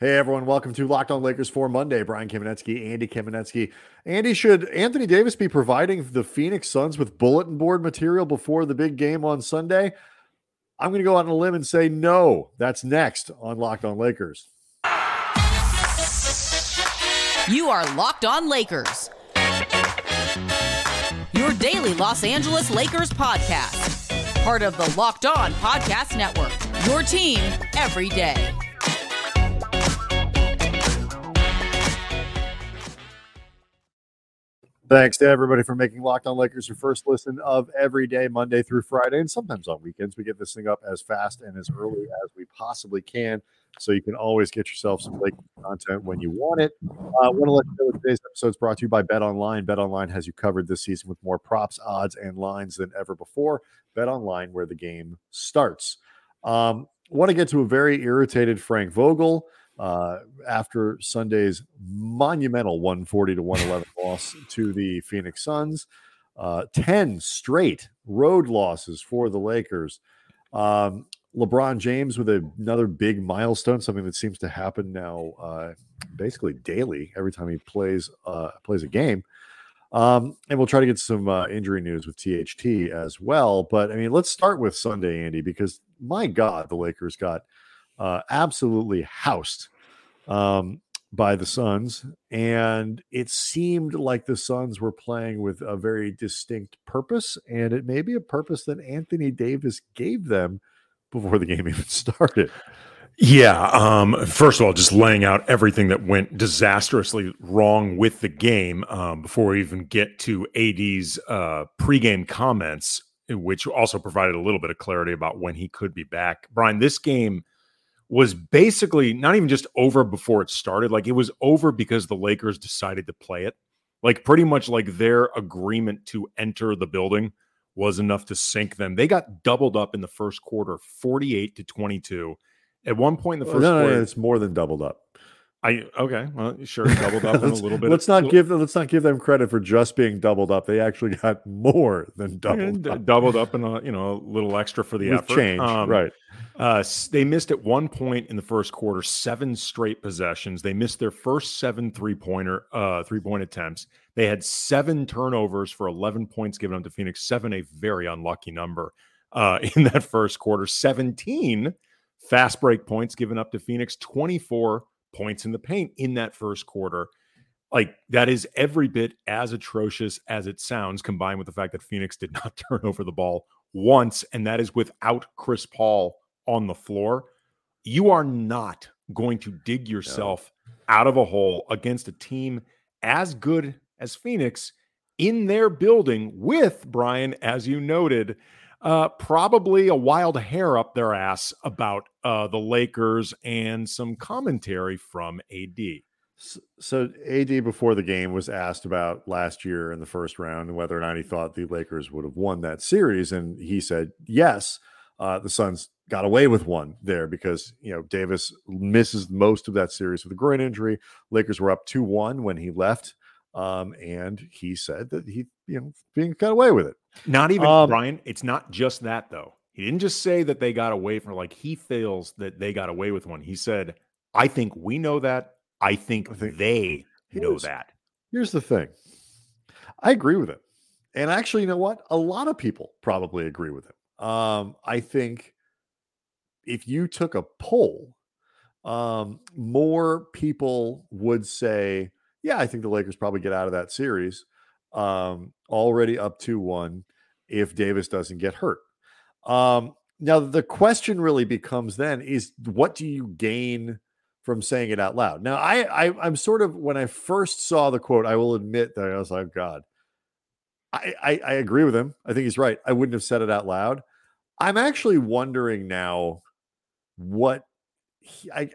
Hey everyone, welcome to Locked On Lakers for Monday. Brian Kamenetzky, Andy Kamenetzky. Andy, should Anthony Davis be providing the Phoenix Suns with bulletin board material before the big game on Sunday? I'm going to go out on a limb and say no. That's next on Locked On Lakers. You are Locked On Lakers, your daily Los Angeles Lakers podcast, part of the Locked On Podcast Network. Your team every day. Thanks to everybody for making Locked On Lakers your first listen of every day, Monday through Friday, and sometimes on weekends. We get this thing up as fast and as early as we possibly can, so you can always get yourself some Lakers content when you want it. Uh, I want to let you know that today's episode is brought to you by Bet Online. Bet Online has you covered this season with more props, odds, and lines than ever before. Bet Online, where the game starts. Um, want to get to a very irritated Frank Vogel uh, after Sunday's monumental 140 to 111 loss to the Phoenix Suns. Uh, 10 straight road losses for the Lakers. Um, LeBron James with a, another big milestone, something that seems to happen now uh, basically daily every time he plays uh, plays a game. Um, and we'll try to get some uh, injury news with THT as well. But I mean, let's start with Sunday, Andy, because my God, the Lakers got uh, absolutely housed um, by the Suns, and it seemed like the Suns were playing with a very distinct purpose, and it may be a purpose that Anthony Davis gave them before the game even started. Yeah. Um, first of all, just laying out everything that went disastrously wrong with the game um, before we even get to AD's uh, pregame comments, which also provided a little bit of clarity about when he could be back. Brian, this game was basically not even just over before it started. Like it was over because the Lakers decided to play it. Like pretty much like their agreement to enter the building was enough to sink them. They got doubled up in the first quarter, 48 to 22. At one point in the first no, no, quarter, no, it's more than doubled up. I okay, well, sure, doubled up a little bit. Let's not give them let's not give them credit for just being doubled up. They actually got more than doubled up. doubled up and a you know a little extra for the With effort. change, Um, right? Uh, they missed at one point in the first quarter seven straight possessions. They missed their first seven three pointer uh, three point attempts. They had seven turnovers for eleven points given up to Phoenix. Seven, a very unlucky number uh, in that first quarter. Seventeen fast break points given up to Phoenix. Twenty four points in the paint in that first quarter. Like that is every bit as atrocious as it sounds, combined with the fact that Phoenix did not turn over the ball once, and that is without Chris Paul on the floor. You are not going to dig yourself out of a hole against a team as good as Phoenix in their building with Brian, as you noted, uh, probably a wild hair up their ass about uh, the Lakers and some commentary from AD. So AD before the game was asked about last year in the first round and whether or not he thought the Lakers would have won that series, and he said yes. Uh, the Suns got away with one there because you know Davis misses most of that series with a groin injury. Lakers were up two one when he left, um, and he said that he you know being got away with it. Not even Um, Brian. It's not just that though. He didn't just say that they got away from like he feels that they got away with one. He said, "I think we know that. I think, I think- they know that." Here's the thing, I agree with it, and actually, you know what? A lot of people probably agree with him. Um, I think if you took a poll, um, more people would say, "Yeah, I think the Lakers probably get out of that series." Um, already up to one if Davis doesn't get hurt. Um, now the question really becomes then is what do you gain from saying it out loud? Now I, I I'm sort of when I first saw the quote, I will admit that I was like, God, I, I I agree with him. I think he's right. I wouldn't have said it out loud. I'm actually wondering now what he, I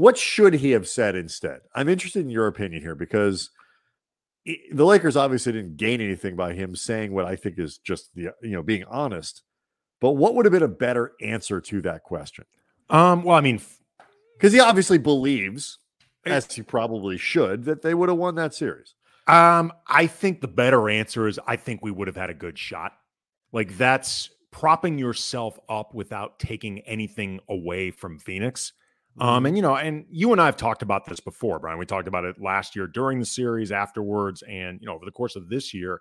What should he have said instead? I'm interested in your opinion here because the Lakers obviously didn't gain anything by him saying what I think is just the you know being honest. But what would have been a better answer to that question? Um, well, I mean, Because he obviously believes, as he probably should, that they would have won that series. Um, I think the better answer is I think we would have had a good shot. Like that's propping yourself up without taking anything away from Phoenix. Um, and you know, and you and I have talked about this before, Brian. We talked about it last year during the series, afterwards, and you know, over the course of this year.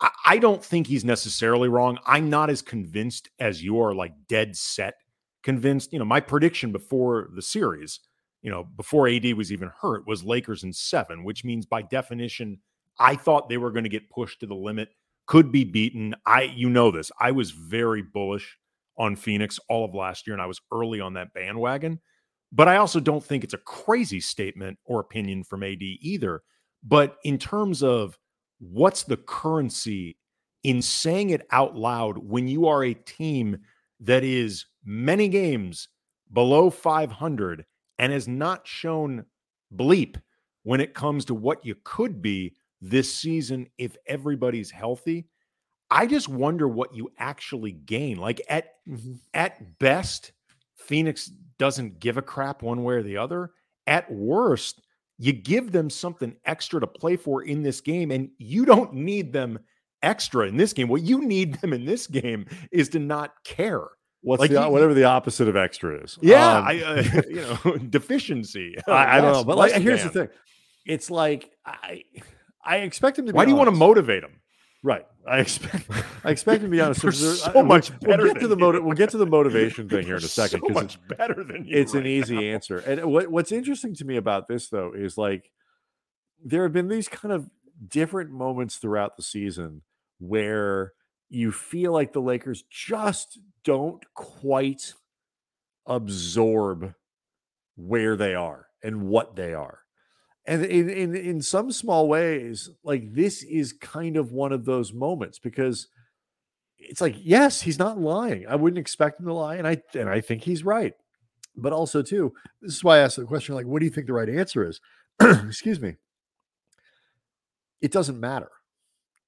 I, I don't think he's necessarily wrong. I'm not as convinced as you are, like dead set convinced. You know, my prediction before the series you know, before AD was even hurt, was Lakers in seven, which means by definition, I thought they were going to get pushed to the limit, could be beaten. I, you know, this. I was very bullish on Phoenix all of last year, and I was early on that bandwagon. But I also don't think it's a crazy statement or opinion from AD either. But in terms of what's the currency in saying it out loud when you are a team that is many games below 500 and has not shown bleep when it comes to what you could be this season if everybody's healthy. I just wonder what you actually gain. Like at mm-hmm. at best, Phoenix doesn't give a crap one way or the other. At worst, you give them something extra to play for in this game, and you don't need them extra in this game. What you need them in this game is to not care. What's Like the you- whatever the opposite of extra is? Yeah, Um, I, uh, you know, deficiency. I, I don't know, but like, here's the thing: it's like I, I expect him to. Be Why do you want to motivate them? Right. I expect. I expect to be honest. They're uh, so I- we'll- much We'll better get to the motiv- We'll get to the motivation thing here in a second So much better than you. it's an easy now. answer. And what, what's interesting to me about this though is like there have been these kind of different moments throughout the season where you feel like the Lakers just don't quite absorb where they are and what they are. And in, in in some small ways, like this is kind of one of those moments because it's like, yes, he's not lying. I wouldn't expect him to lie, and I and I think he's right. But also, too, this is why I asked the question: like, what do you think the right answer is? Excuse me. It doesn't matter.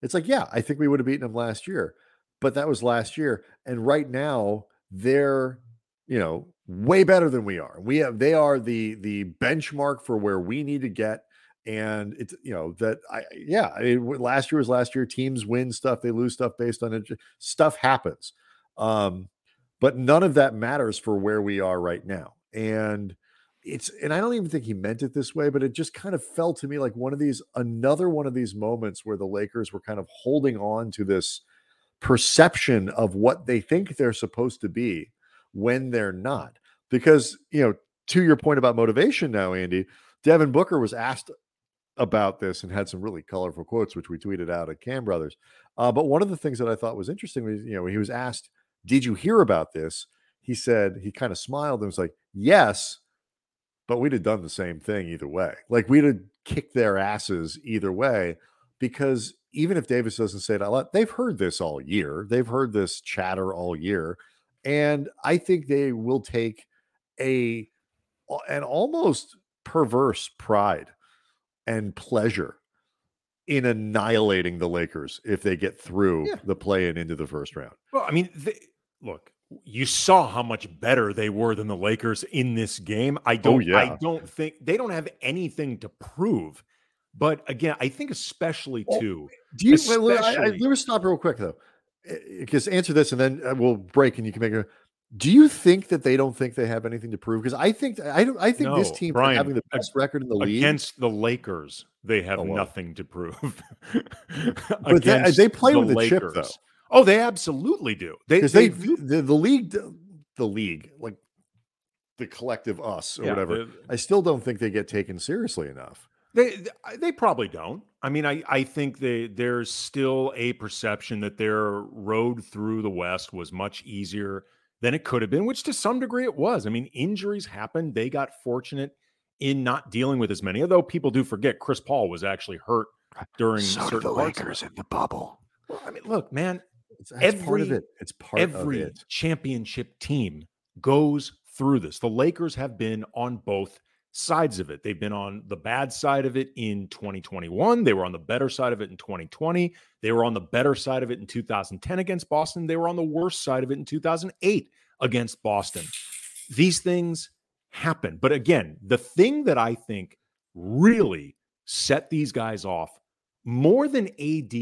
It's like, yeah, I think we would have beaten them last year, but that was last year, and right now they're, you know, way better than we are. We have they are the the benchmark for where we need to get. And it's you know that I yeah I mean, w- last year was last year. Teams win stuff, they lose stuff based on it. Stuff happens, um, but none of that matters for where we are right now. And it's and I don't even think he meant it this way, but it just kind of felt to me like one of these another one of these moments where the Lakers were kind of holding on to this perception of what they think they're supposed to be when they're not. Because, you know, to your point about motivation now, Andy, Devin Booker was asked about this and had some really colorful quotes, which we tweeted out at Cam Brothers. Uh, but one of the things that I thought was interesting was, you know, when he was asked, Did you hear about this? He said, he kind of smiled and was like, Yes, but we'd have done the same thing either way. Like we'd have kicked their asses either way because even if Davis doesn't say it out loud, they've heard this all year. They've heard this chatter all year. And I think they will take a an almost perverse pride and pleasure in annihilating the Lakers if they get through Yeah. the play in into the first round. Well, I mean, they, look, you saw how much better they were than the Lakers in this game. I oh, don't. Oh, yeah. I don't think they don't have anything to prove. But again, I think especially Oh, too. Do you? wait, wait, I, I, let me stop real quick though, because answer this and then uh, we'll break and you can make a. Do you think that they don't think they have anything to prove? Because I think I don't. I think this team Brian, having the best record in the league. Against the Lakers, they have Oh, well. nothing to prove. But they- they play with the chip, though. Lakers. Oh, they absolutely do. They, because they, the, the league, the league, like the collective us or yeah, whatever. they- I still don't think they get taken seriously enough. They they probably don't. I mean, I I think they there's still a perception that their road through the West was much easier than it could have been, which to some degree it was. I mean, injuries happened. They got fortunate in not dealing with as many. Although people do forget, Chris Paul was actually hurt during certain parts of it. in the bubble. Well, I mean, look, man, It's, that's part of Every- it. It's part of it. every it. championship team goes through this. The Lakers have been on both sides of it. They've been on the bad side of it in 2021. They were on the better side of it in 2020. They were on the better side of it in 2010 against Boston. They were on the worst side of it in 2008 against Boston. These things happen. But again, the thing that I think really set these guys off more than AD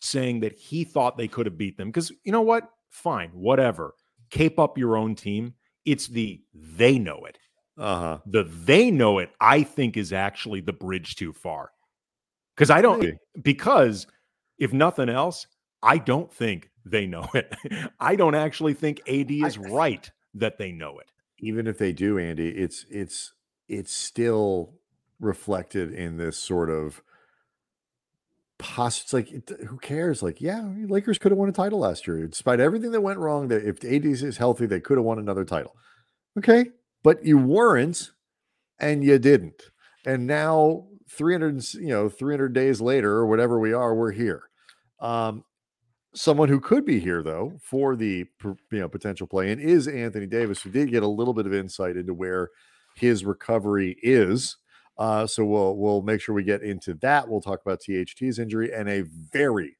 saying that he thought they could have beat them, because you know what? Fine, whatever. Cape up your own team. It's the they know it. Uh-huh. The they know it, I think, is actually the bridge too far. Because I don't, Maybe. because if nothing else, I don't think they know it. I don't actually think AD is right that they know it. Even if they do, Andy, it's it's it's still reflected in this sort of pos it's like it, who cares like yeah lakers could have won a title last year despite everything that went wrong that if AD is healthy they could have won another title okay but you weren't and you didn't and now 300 you know 300 days later or whatever we are we're here um someone who could be here though for the you know potential play in is anthony davis who did get a little bit of insight into where his recovery is uh, so we'll we'll make sure we get into that. We'll talk about THT's injury and a very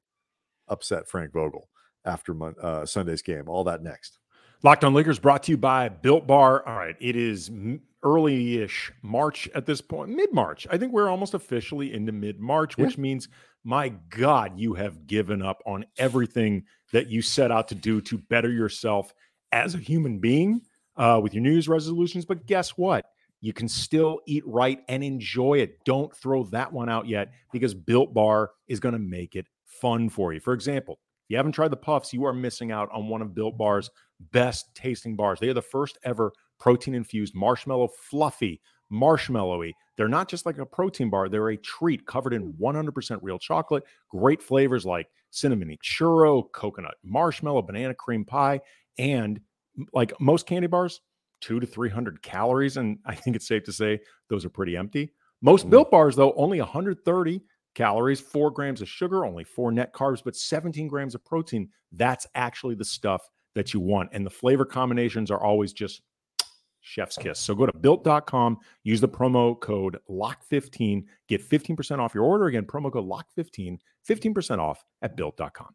upset Frank Vogel after uh, Sunday's game. All that next. Locked on Lakers brought to you by Built Bar. All right, it is m- early-ish March at this point, mid-March. I think we're almost officially into mid-March, Yeah. which means, my God, you have given up on everything that you set out to do to better yourself as a human being uh, with your New Year's resolutions. But guess what? You can still eat right and enjoy it. Don't throw that one out yet because Built Bar is going to make it fun for you. For example, if you haven't tried the puffs, you are missing out on one of Built Bar's best tasting bars. They are the first ever protein infused marshmallow fluffy, marshmallowy. They're not just like a protein bar, they're a treat covered in 100% real chocolate. Great flavors like cinnamon churro, coconut marshmallow, banana cream pie, and like most candy bars, two to 300 calories. And I think it's safe to say those are pretty empty. Most Mm. built bars, though, only 130 calories, four grams of sugar, only four net carbs, but 17 grams of protein. That's actually the stuff that you want. And the flavor combinations are always just chef's kiss. So go to built.com, use the promo code LOCK15, get 15% off your order. Again, promo code LOCK15, 15% off at built.com.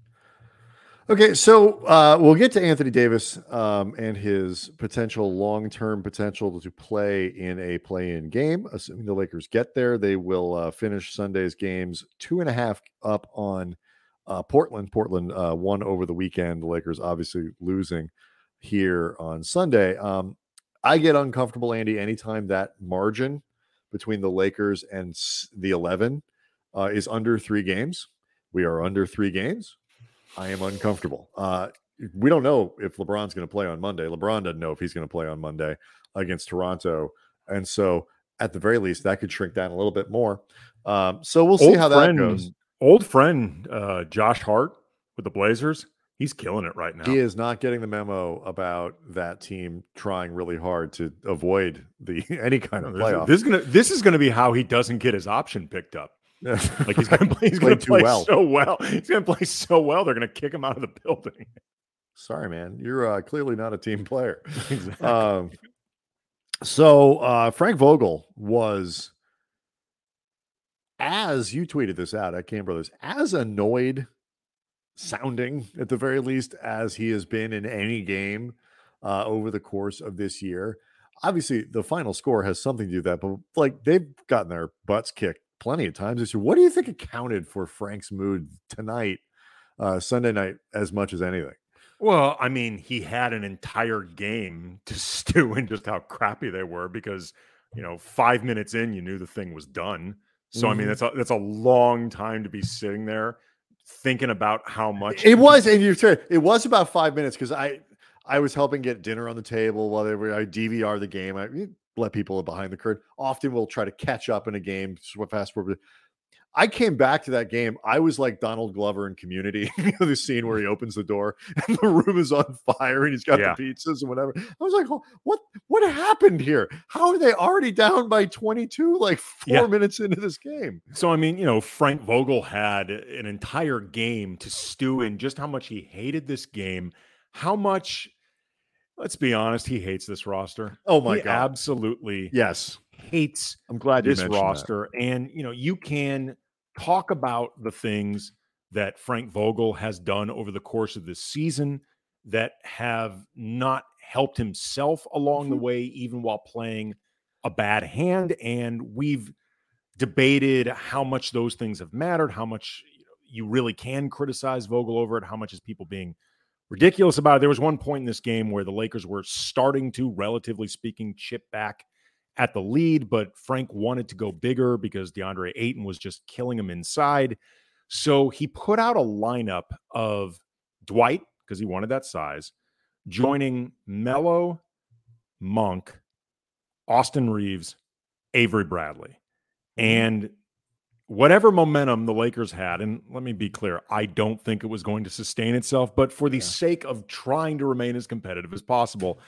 Okay, so uh, we'll get to Anthony Davis um, and his potential long-term potential to play in a play-in game. Assuming the Lakers get there, they will uh, finish Sunday's games two and a half up on uh, Portland. Portland uh, won over the weekend. The Lakers obviously losing here on Sunday. Um, I get uncomfortable, Andy, anytime that margin between the Lakers and the 11 uh, is under three games. We are under three games. I am uncomfortable. Uh, we don't know if LeBron's going to play on Monday. LeBron doesn't know if he's going to play on Monday against Toronto, and so at the very least, that could shrink down a little bit more. Um, so we'll see how friend, that goes. Old friend uh, Josh Hart with the Blazers, he's killing it right now. He is not getting the memo about that team trying really hard to avoid the any kind of playoff. This is gonna this is gonna be how he doesn't get his option picked up. Like he's gonna play, he's Played too play well. so well. He's gonna play so well. They're gonna kick him out of the building. Sorry, man, you're uh, clearly not a team player. Exactly. Um, so uh, Frank Vogel was, as you tweeted this out at Cam Brothers, as annoyed sounding at the very least as he has been in any game uh, over the course of this year. obviously the final score has something to do with that, but like they've gotten their butts kicked plenty of times this year. What do you think accounted for Frank's mood tonight, uh, Sunday night, as much as anything? Well, I mean, he had an entire game to stew in just how crappy they were because you know five minutes in, you knew the thing was done. So I mean, Mhm. that's a that's a long time to be sitting there thinking about how much It was, and you said it was about five minutes because I I was helping get dinner on the table while they were I DVR the game. I let people behind the curtain. Often we'll try to catch up in a game. Fast forward. I came back to that game. I was like Donald Glover in Community, you know, the scene where he opens the door and the room is on fire and he's got Yeah. the pizzas and whatever. I was like, oh, what what happened here? How are they already down by 22 like four Yeah. minutes into this game? So I mean, you know, Frank Vogel had an entire game to stew in just how much he hated this game, how much let's be honest, he hates this roster. Oh my he God. absolutely Yes. hates I'm glad this mentioned that. roster. And you know, you can talk about the things that Frank Vogel has done over the course of this season that have not helped himself along the mm-hmm. way, even while playing a bad hand. And we've debated how much those things have mattered, how much you really can criticize Vogel over it, how much is people being ridiculous about it. There was one point in this game where the Lakers were starting to, relatively speaking, chip back at the lead, but Frank wanted to go bigger because DeAndre Ayton was just killing him inside. So he put out a lineup of Dwight, because he wanted that size, joining Melo, Monk, Austin Reaves, Avery Bradley. Mm-hmm. And whatever momentum the Lakers had, and let me be clear, I don't think it was going to sustain itself, but for the sake of trying to remain as competitive as possible,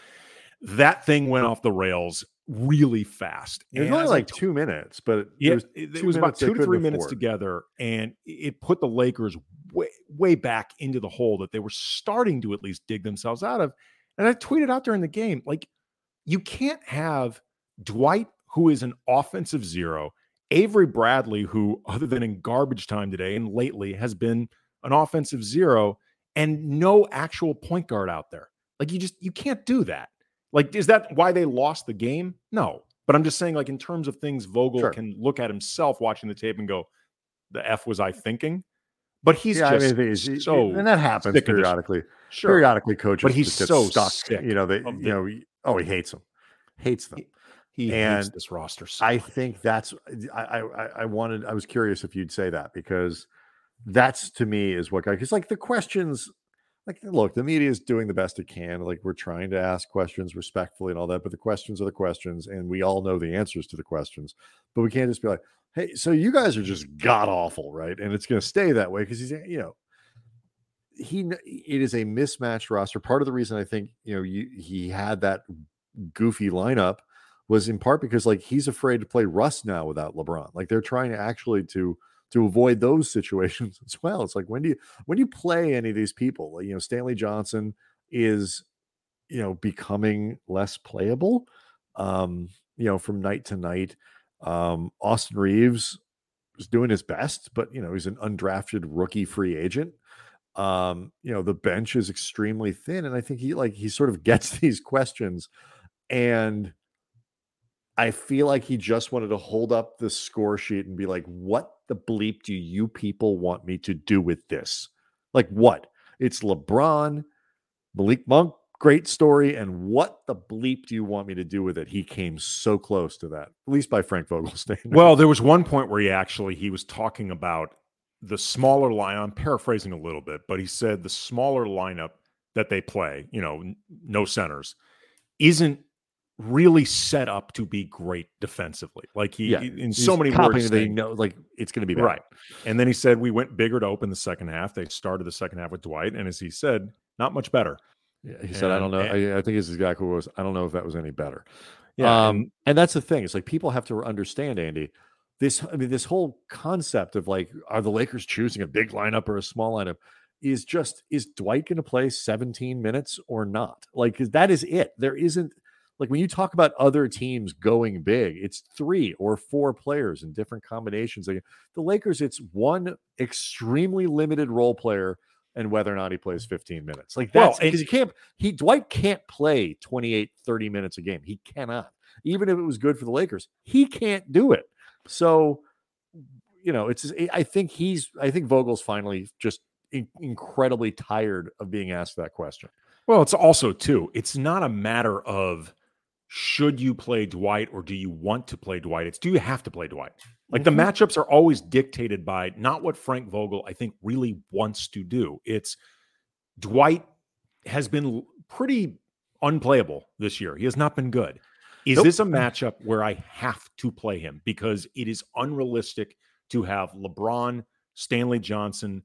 that thing went off the rails really fast. It was only like t- two minutes, but it yeah, was it, it was about two to three minutes afford. together, and it put the Lakers way, way back into the hole that they were starting to at least dig themselves out of. And I tweeted out during the game, like, you can't have Dwight, who is an offensive zero, Avery Bradley, who, other than in garbage time today and lately, has been an offensive zero, and no actual point guard out there. Like, you just you can't do that. Like, is that why they lost the game? No. But I'm just saying, like, in terms of things Vogel Sure. can look at himself watching the tape and go, the F was I thinking? But he's yeah, I just mean, he's, so and that happens sick of this- periodically. sure. Periodically, coaches, But he's just so stuck. You know, they, you know, oh, he hates them, hates them. He hates and this roster. So I much. think that's I, I I- wanted I was curious if you'd say that because that's to me is what guy because like the questions like look the media is doing the best it can like we're trying to ask questions respectfully and all that but the questions are the questions and we all know the answers to the questions but we can't just be like hey so you guys are just god awful right and it's going to stay that way because he's you know he it is a mismatched roster part of the reason i think you know you, he had that goofy lineup was in part because like he's afraid to play Russ now without LeBron. Like they're trying to actually to to avoid those situations as well. It's like when do you when do you play any of these people? Like, you know, Stanley Johnson is you know becoming less playable um you know from night to night. Um Austin Reaves is doing his best, but you know, he's an undrafted rookie free agent. Um, you know, the bench is extremely thin and I think he like he sort of gets these questions and I feel like he just wanted to hold up the score sheet and be like, what the bleep do you people want me to do with this? Like, what? It's LeBron, Malik Monk, great story. And what the bleep do you want me to do with it? He came so close to that, at least by Frank Vogel standards. Well, there was one point where he actually he was talking about the smaller line. I'm paraphrasing a little bit, but he said the smaller lineup that they play, you know, no centers, isn't really set up to be great defensively. Like he, yeah, in he's so many words, They know, like, it's going to be bad. right. And then he said we went bigger to open the second half. They started the second half with Dwight, and as he said, not much better. Yeah, he said, I don't know. And- I, I think it's exactly what it was. I don't know if that was any better. Yeah, um, and- and, that's the thing. It's like people have to understand, Andy. This, I mean, this whole concept of like, are the Lakers choosing a big lineup or a small lineup? Is just is Dwight going to play 17 minutes or not? Like that is it. There isn't like when you talk about other teams going big, it's three or four players in different combinations. Like the Lakers, it's one extremely limited role player and whether or not he plays 15 minutes. Like that's because he can't he Dwight can't play 28 30 minutes a game. He cannot. Even if it was good for the Lakers, he can't do it. So, you know, it's I think he's I think Vogel's finally just in- incredibly tired of being asked that question. Well, it's also too. It's not a matter of should you play Dwight or do you want to play Dwight. It's do you have to play Dwight. Like the Mhm. matchups are always dictated by not what Frank Vogel I think really wants to do. It's Dwight has been pretty unplayable this year. He has not been good. Is Nope. this a matchup where I have to play him because it is unrealistic to have LeBron, Stanley Johnson,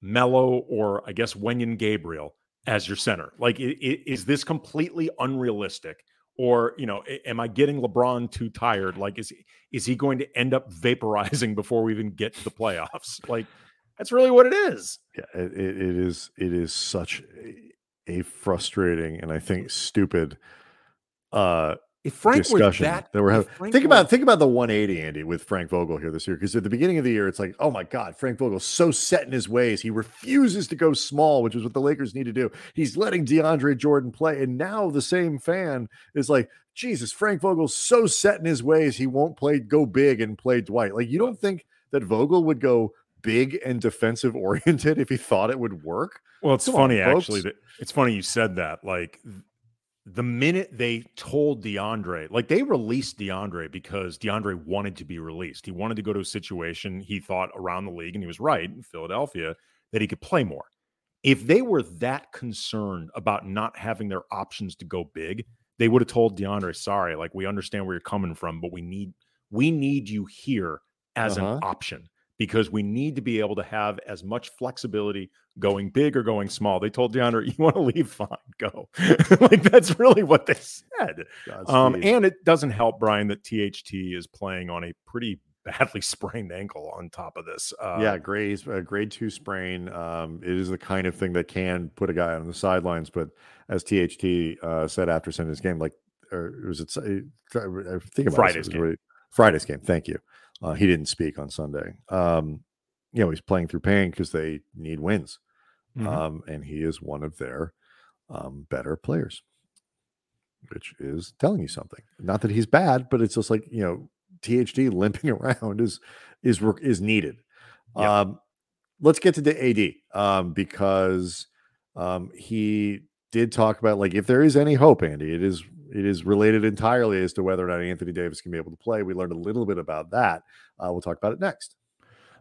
Melo, or I guess Wenyen Gabriel as your center? Like, is this completely unrealistic? Or you know, am I getting LeBron too tired? Like, is is he going to end up vaporizing before we even get to the playoffs? Like, that's really what it is. Yeah, it, it, is it is such a frustrating and I think stupid uh If Frank were discussion that, that we're if having. Frank Think were- about think about the 180, Andy, with Frank Vogel here this year. Because at the beginning of the year, it's like, oh my God, Frank Vogel's so set in his ways. He refuses to go small, which is what the Lakers need to do. He's letting DeAndre Jordan play. And now the same fan is like, Jesus, Frank Vogel's so set in his ways, he won't play go big and play Dwight. Like, you don't think that Vogel would go big and defensive oriented if he thought it would work? Well, it's Come on, funny actually that it's funny you said that. Like th- the minute they told DeAndre, like they released DeAndre because DeAndre wanted to be released. He wanted to go to a situation he thought around the league, and he was right in Philadelphia that he could play more. If they were that concerned about not having their options to go big, they would have told DeAndre, "Sorry, like we understand where you're coming from, but we need we need you here as Uh-huh. an option because we need to be able to have as much flexibility going big or going small. They told DeAndre, "You want to leave? Fine, go." like that's really what they said. Um, and it doesn't help Brian that THT is playing on a pretty badly sprained ankle on top of this. Uh, yeah, grade uh, grade two sprain. Um, it is the kind of thing that can put a guy on the sidelines. But as THT uh, said after Sunday's game, like or was it? I think about Friday's game. Friday's game. Thank you. Uh, he didn't speak on Sunday. Um, you know, he's playing through pain because they need wins, Mhm. um, and he is one of their um, better players, which is telling you something. Not that he's bad, but it's just like you know, THT limping around is is is needed. Yeah. Um, let's get to the AD um, because um, he did talk about like if there is any hope, Andy, it is it is related entirely as to whether or not Anthony Davis can be able to play. We learned a little bit about that. Uh, we'll talk about it next.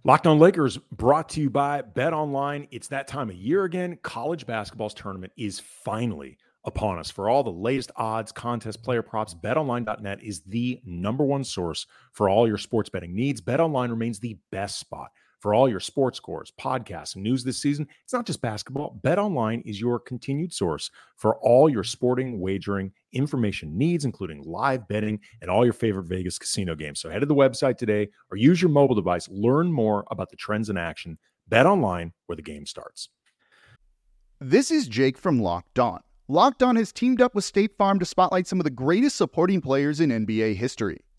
Locked on Lakers brought to you by Bet Online. It's that time of year again. College basketball's tournament is finally upon us. For all the latest odds, contests, player props, betonline.net is the number one source for all your sports betting needs. BetOnline remains the best spot for all your sports scores, podcasts, and news this season. It's not just basketball. BetOnline is your continued source for all your sporting wagering information needs, including live betting and all your favorite Vegas casino games. So head to the website today or use your mobile device. Learn more about the trends in action. Bet online where the game starts. This is Jake from Locked On. Locked On has teamed up with State Farm to spotlight some of the greatest supporting players in NBA history.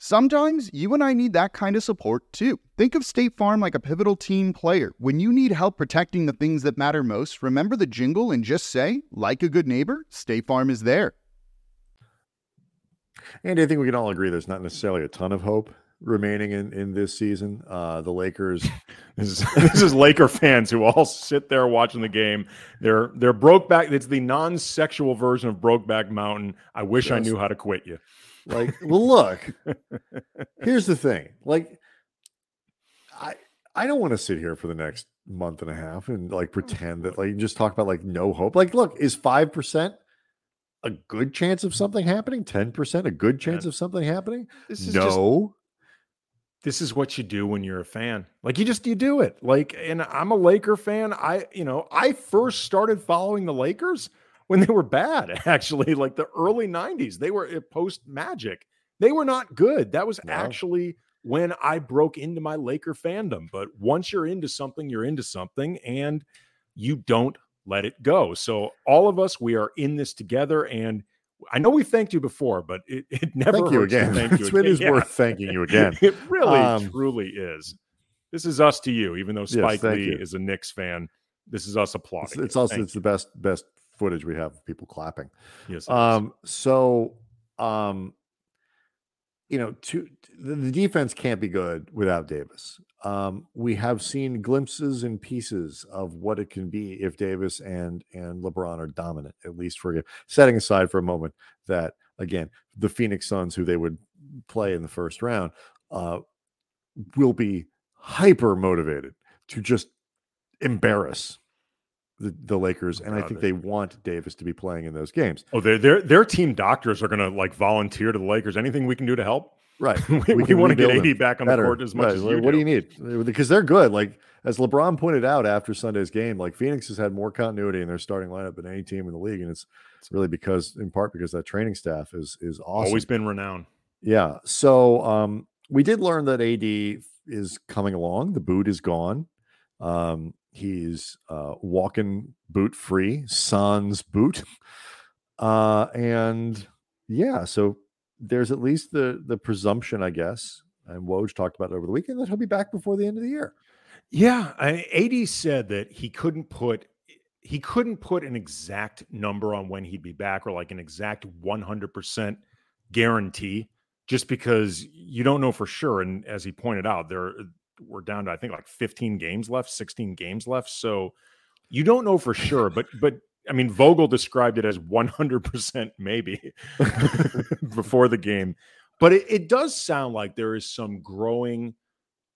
Sometimes you and I need that kind of support too. Think of State Farm like a pivotal team player. When you need help protecting the things that matter most, remember the jingle and just say, like a good neighbor, State Farm is there. And I think we can all agree there's not necessarily a ton of hope remaining in, in this season. Uh, the Lakers, This is, this is Laker fans who all sit there watching the game. They're they're broke back. It's the non-sexual version of Brokeback Mountain. I wish I knew how to quit you. Like, well, look, here's the thing. Like, I I don't want to sit here for the next month and a half and like oh, pretend that like just talk about like no hope. Like, look, is five percent a good chance of something happening? Ten percent a good chance of something happening? This is just no. this is what you do when you're a fan. Like you just you do it. Like and I'm a Laker fan. I you know, I first started following the Lakers when they were bad actually, like the early 90s. They were post Magic. They were not good. That was No. actually when I broke into my Laker fandom. But once you're into something, you're into something and you don't let it go. So all of us we are in this together and I know we thanked you before, but it, it never Thank you again. Thank you It's- again. is Yeah. worth thanking you again. It really, Um, truly is. This is us to you, even though Spike thank Lee you. is a Knicks fan. This is us applauding. it's you. also Thank it's the best best footage we have of people clapping. Yes. Um, so um, you know, to the, the defense can't be good without Davis. Um, we have seen glimpses and pieces of what it can be if Davis and and LeBron are dominant, at least for setting aside for a moment that again, the Phoenix Suns, who they would play in the first round, uh, will be hyper motivated to just embarrass the, the Lakers, and I think they- want Davis to be playing in those games. oh, their their their team doctors are going to like volunteer to the Lakers. Anything we can do to help? Right. we we, can want to get AD back on better. the court as much Right, as you What do. you need? Because they're good. Like as LeBron pointed out after Sunday's game, like Phoenix has had more continuity in their starting lineup than any team in the league, and it's really because, in part, because that training staff is is awesome. Always been renowned. Yeah. So um, we did learn that AD is coming along. The boot is gone. Um, he's uh, walking boot free, sans boot. Uh, and yeah, so there's at least the the presumption, I guess, and Woj talked about it over the weekend that he'll be back before the end of the year. Yeah, I, AD said that he couldn't put he couldn't put an exact number on when he'd be back or like an exact 100% guarantee just because you don't know for sure and as he pointed out there we're down to I think like 15 games left, 16 games left, so you don't know for sure, but but I mean Vogel described it as 100% maybe before the game. But it, it does sound like there is some growing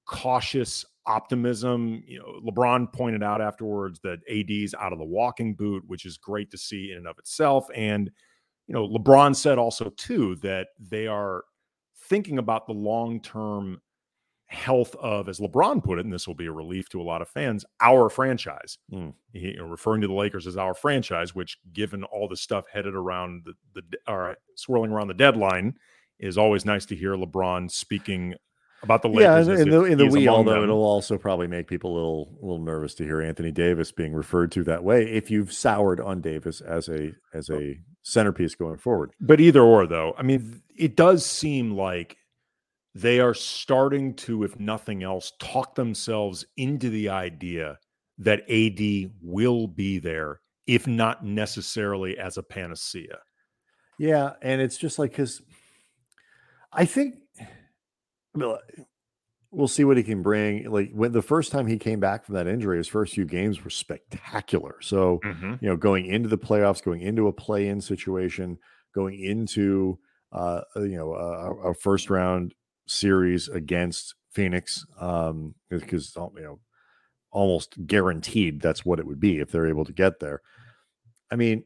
cautious optimism. You know, LeBron pointed out afterwards that AD's out of the walking boot, which is great to see in and of itself. And, you know, LeBron said also, too, that they are thinking about the long term health of, as LeBron put it, and this will be a relief to a lot of fans, our franchise. Hmm. He, referring to the Lakers as our franchise, which, given all the stuff headed around the, the or swirling around the deadline, is always nice to hear LeBron speaking about the Lakers. in, as in the in the we, although them. it'll also probably make people a little a little nervous to hear Anthony Davis being referred to that way if you've soured on Davis as a as a centerpiece going forward. But either or, though, I mean, it does seem like they are starting to, if nothing else, talk themselves into the idea that AD will be there, if not necessarily as a panacea. Yeah, and it's just like because I think well, see what he can bring. Like when the first time he came back from that injury, his first few games were spectacular. So you know, going into the playoffs, going into a play-in situation, going into uh, you know a, a first round series against Phoenix, um, because you know almost guaranteed that's what it would be if they're able to get there. I mean,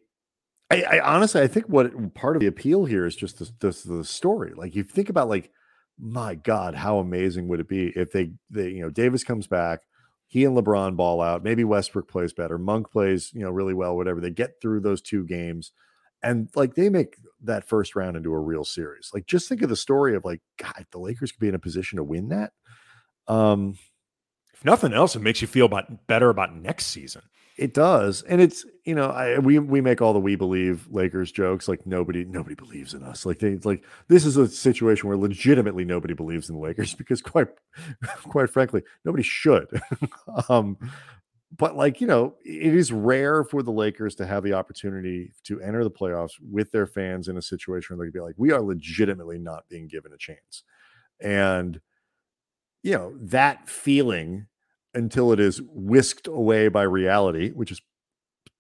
I, I honestly I think what part of the appeal here is just the, the the story. Like you think about like, my God, how amazing would it be if they they you know Davis comes back, he and LeBron ball out, maybe Westbrook plays better, Monk plays you know really well, whatever. They get through those two games, and like they make that first round into a real series. Like just think of the story of like God, the Lakers could be in a position to win that. Um, If nothing else, it makes you feel about better about next season. It does, and it's you know I we we make all the we believe Lakers jokes like nobody nobody believes in us like they like this is a situation where legitimately nobody believes in the Lakers because quite quite frankly nobody should, um, but like you know it is rare for the Lakers to have the opportunity to enter the playoffs with their fans in a situation where they could be like we are legitimately not being given a chance, and you know that feeling until it is whisked away by reality, which is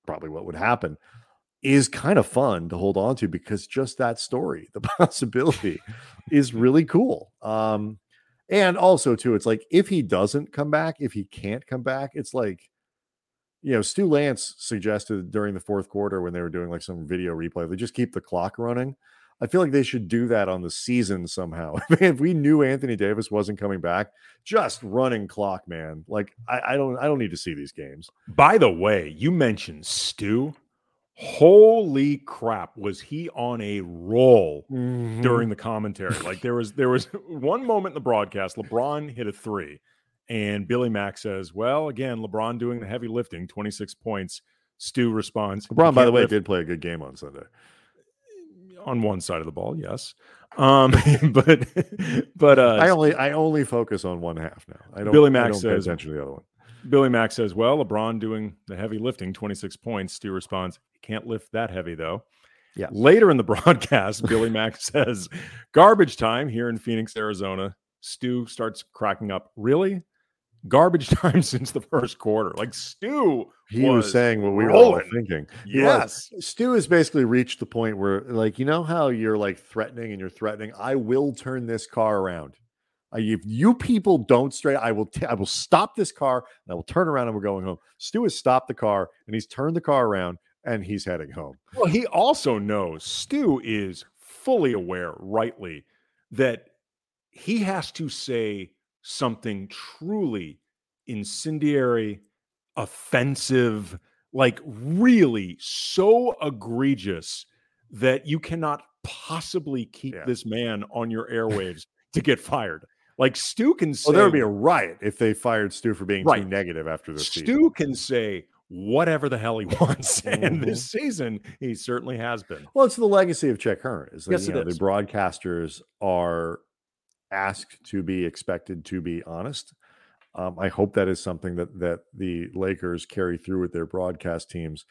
probably what would happen, is kind of fun to hold on to because just that story, the possibility is really cool. Um, And also, too, it's like if he doesn't come back, if he can't come back, it's like, you know, Stu Lantz suggested during the fourth quarter when they were doing like some video replay, they just keep the clock running. I feel like they should do that on the season somehow. if we knew Anthony Davis wasn't coming back, just running clock, man. Like I, I don't, I don't need to see these games. By the way, you mentioned Stu. Holy crap, was he on a roll Mhm. during the commentary? Like there was there was one moment in the broadcast, LeBron hit a three, and Billy Mack says, "Well, again, LeBron doing the heavy lifting, twenty six points." Stu responds, LeBron, by the way, lift did play a good game on Sunday. on one side of the ball, yes, um, but but uh, I only, I only focus on one half now. I don't. Billy I Mack don't pay says- attention to the other one. Billy Mack says, "Well, LeBron doing the heavy lifting, 26 points." Stu responds, can't lift that heavy though." Yeah. Later in the broadcast, Billy Mack says, "Garbage time here in Phoenix, Arizona." Stu starts cracking up. Really? Garbage time since the first quarter. Like Stu He was, was saying what we were all thinking. He was. Yes. Stu has basically reached the point where, like, you know how you're like threatening and you're threatening. I will turn this car around. If you people don't straight, I will. T- I will stop this car and I will turn around and we're going home. Stu has stopped the car and he's turned the car around and he's heading home. Well, he also knows Stu is fully aware, rightly, that he has to say something truly incendiary, offensive, like really so egregious that you cannot possibly keep Yeah. this man on your airwaves to get fired. Like Stu can say, Well, there would be a riot if they fired Stu for being too negative after this Stu season. can say whatever the hell he wants, and Mhm. this season he certainly has been. Well, it's the legacy of Chick Hearn. Is that Yes, you it know, is. the broadcasters are asked to be expected to be honest. Um, I hope that is something that that the Lakers carry through with their broadcast teams,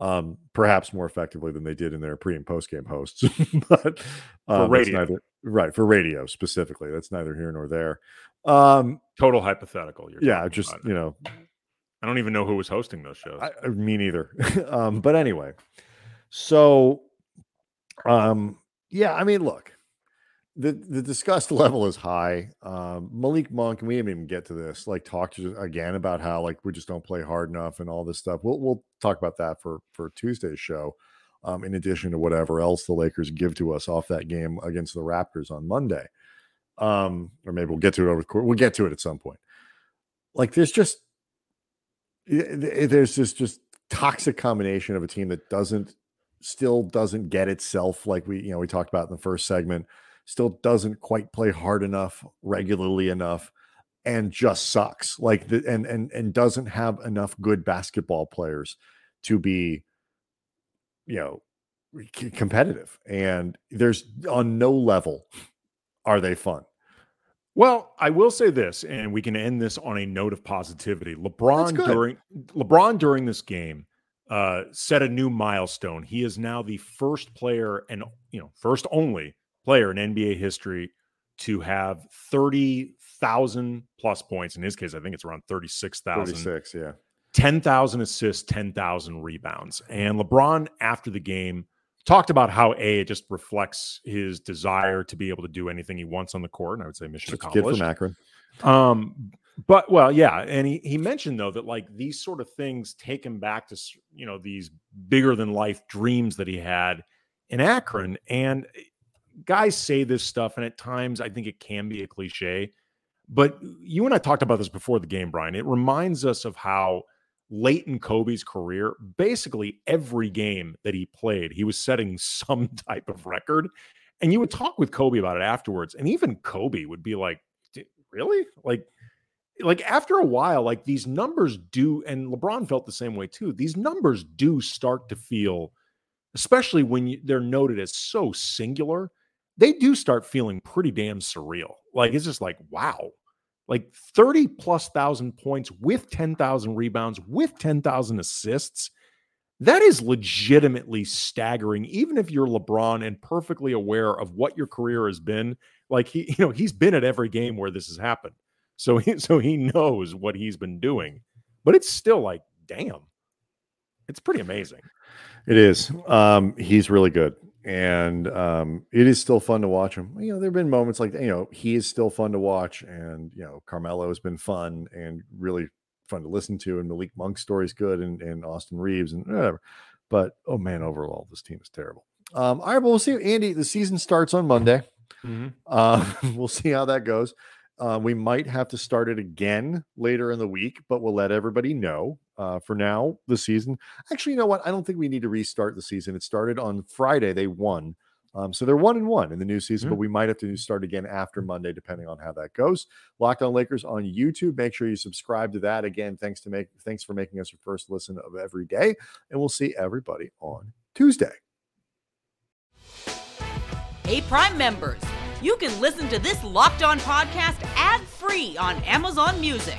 um, perhaps more effectively than they did in their pre and post game hosts. but um, that's radio. neither, right for radio specifically. That's neither here nor there. Um, Total hypothetical. You're yeah, just you know, I don't even know who was hosting those shows. I, I- me neither. um, but anyway, so um, yeah, I mean, look, the the disgust level is high. Um, Malik Monk, and we didn't even get to this, like talked again about how like we just don't play hard enough and all this stuff. We'll we'll talk about that for for Tuesday's show. Um, in addition to whatever else the Lakers give to us off that game against the Raptors on Monday, um, or maybe we'll get to it over the course. We'll get to it at some point. Like, there's just there's this just toxic combination of a team that doesn't still doesn't get itself like we you know we talked about in the first segment still doesn't quite play hard enough regularly enough and just sucks like the and and and doesn't have enough good basketball players to be you know c- competitive and there's on no level are they fun Well, I will say this, and we can end this on a note of positivity. LeBron during LeBron during this game uh, set a new milestone. He is now the first player and you know first only player in NBA history to have thirty thousand plus points. In his case, I think it's around thirty six thousand. 36 yeah 10,000 assists, 10,000 rebounds. And LeBron, after the game, talked about how A, it just reflects his desire to be able to do anything he wants on the court. And I would say mission just a kid accomplished. from akron Um, but well, yeah, and he he mentioned though that like these sort of things take him back to you know these bigger than life dreams that he had in Akron. And guys say this stuff, and at times I think it can be a cliche. But you and I talked about this before the game, Brian. It reminds us of how late in Kobe's career, basically every game that he played, he was setting some type of record. And you would talk with Kobe about it afterwards, and even Kobe would be like, "Really? Like, like after a while, like these numbers do." And LeBron felt the same way too. These numbers do start to feel, especially when you, they're noted as so singular, they do start feeling pretty damn surreal. Like it's just like, wow, like 30 plus thousand points with 10,000 rebounds, with 10,000 assists. That is legitimately staggering, even if you're LeBron and perfectly aware of what your career has been. Like he, you know, he's been at every game where this has happened. So he, so he knows what he's been doing. But it's still like, damn, it's pretty amazing. It is. Um, he's really good. And um, it is still fun to watch him. You know, there have been moments like you know he is still fun to watch, and you know Carmelo has been fun and really fun to listen to, and Malik Monk's story is good, and, and Austin Reaves and whatever. But oh man, overall this team is terrible. Um, all right, well we'll see. Andy, the season starts on Monday. Mm-hmm. Uh, we'll see how that goes. Uh, we might have to start it again later in the week, but we'll let everybody know. Uh, for now, the season. Actually, you know what? I don't think we need to restart the season. It started on Friday. They won. Um, so they're one and one in the new season, Mm-hmm. but we might have to start again after Monday, depending on how that goes. Locked on Lakers on YouTube. Make sure you subscribe to that. Again, thanks to make thanks for making us your first listen of every day. And we'll see everybody on Tuesday. Hey, Prime members, you can listen to this Locked On podcast ad free on Amazon Music.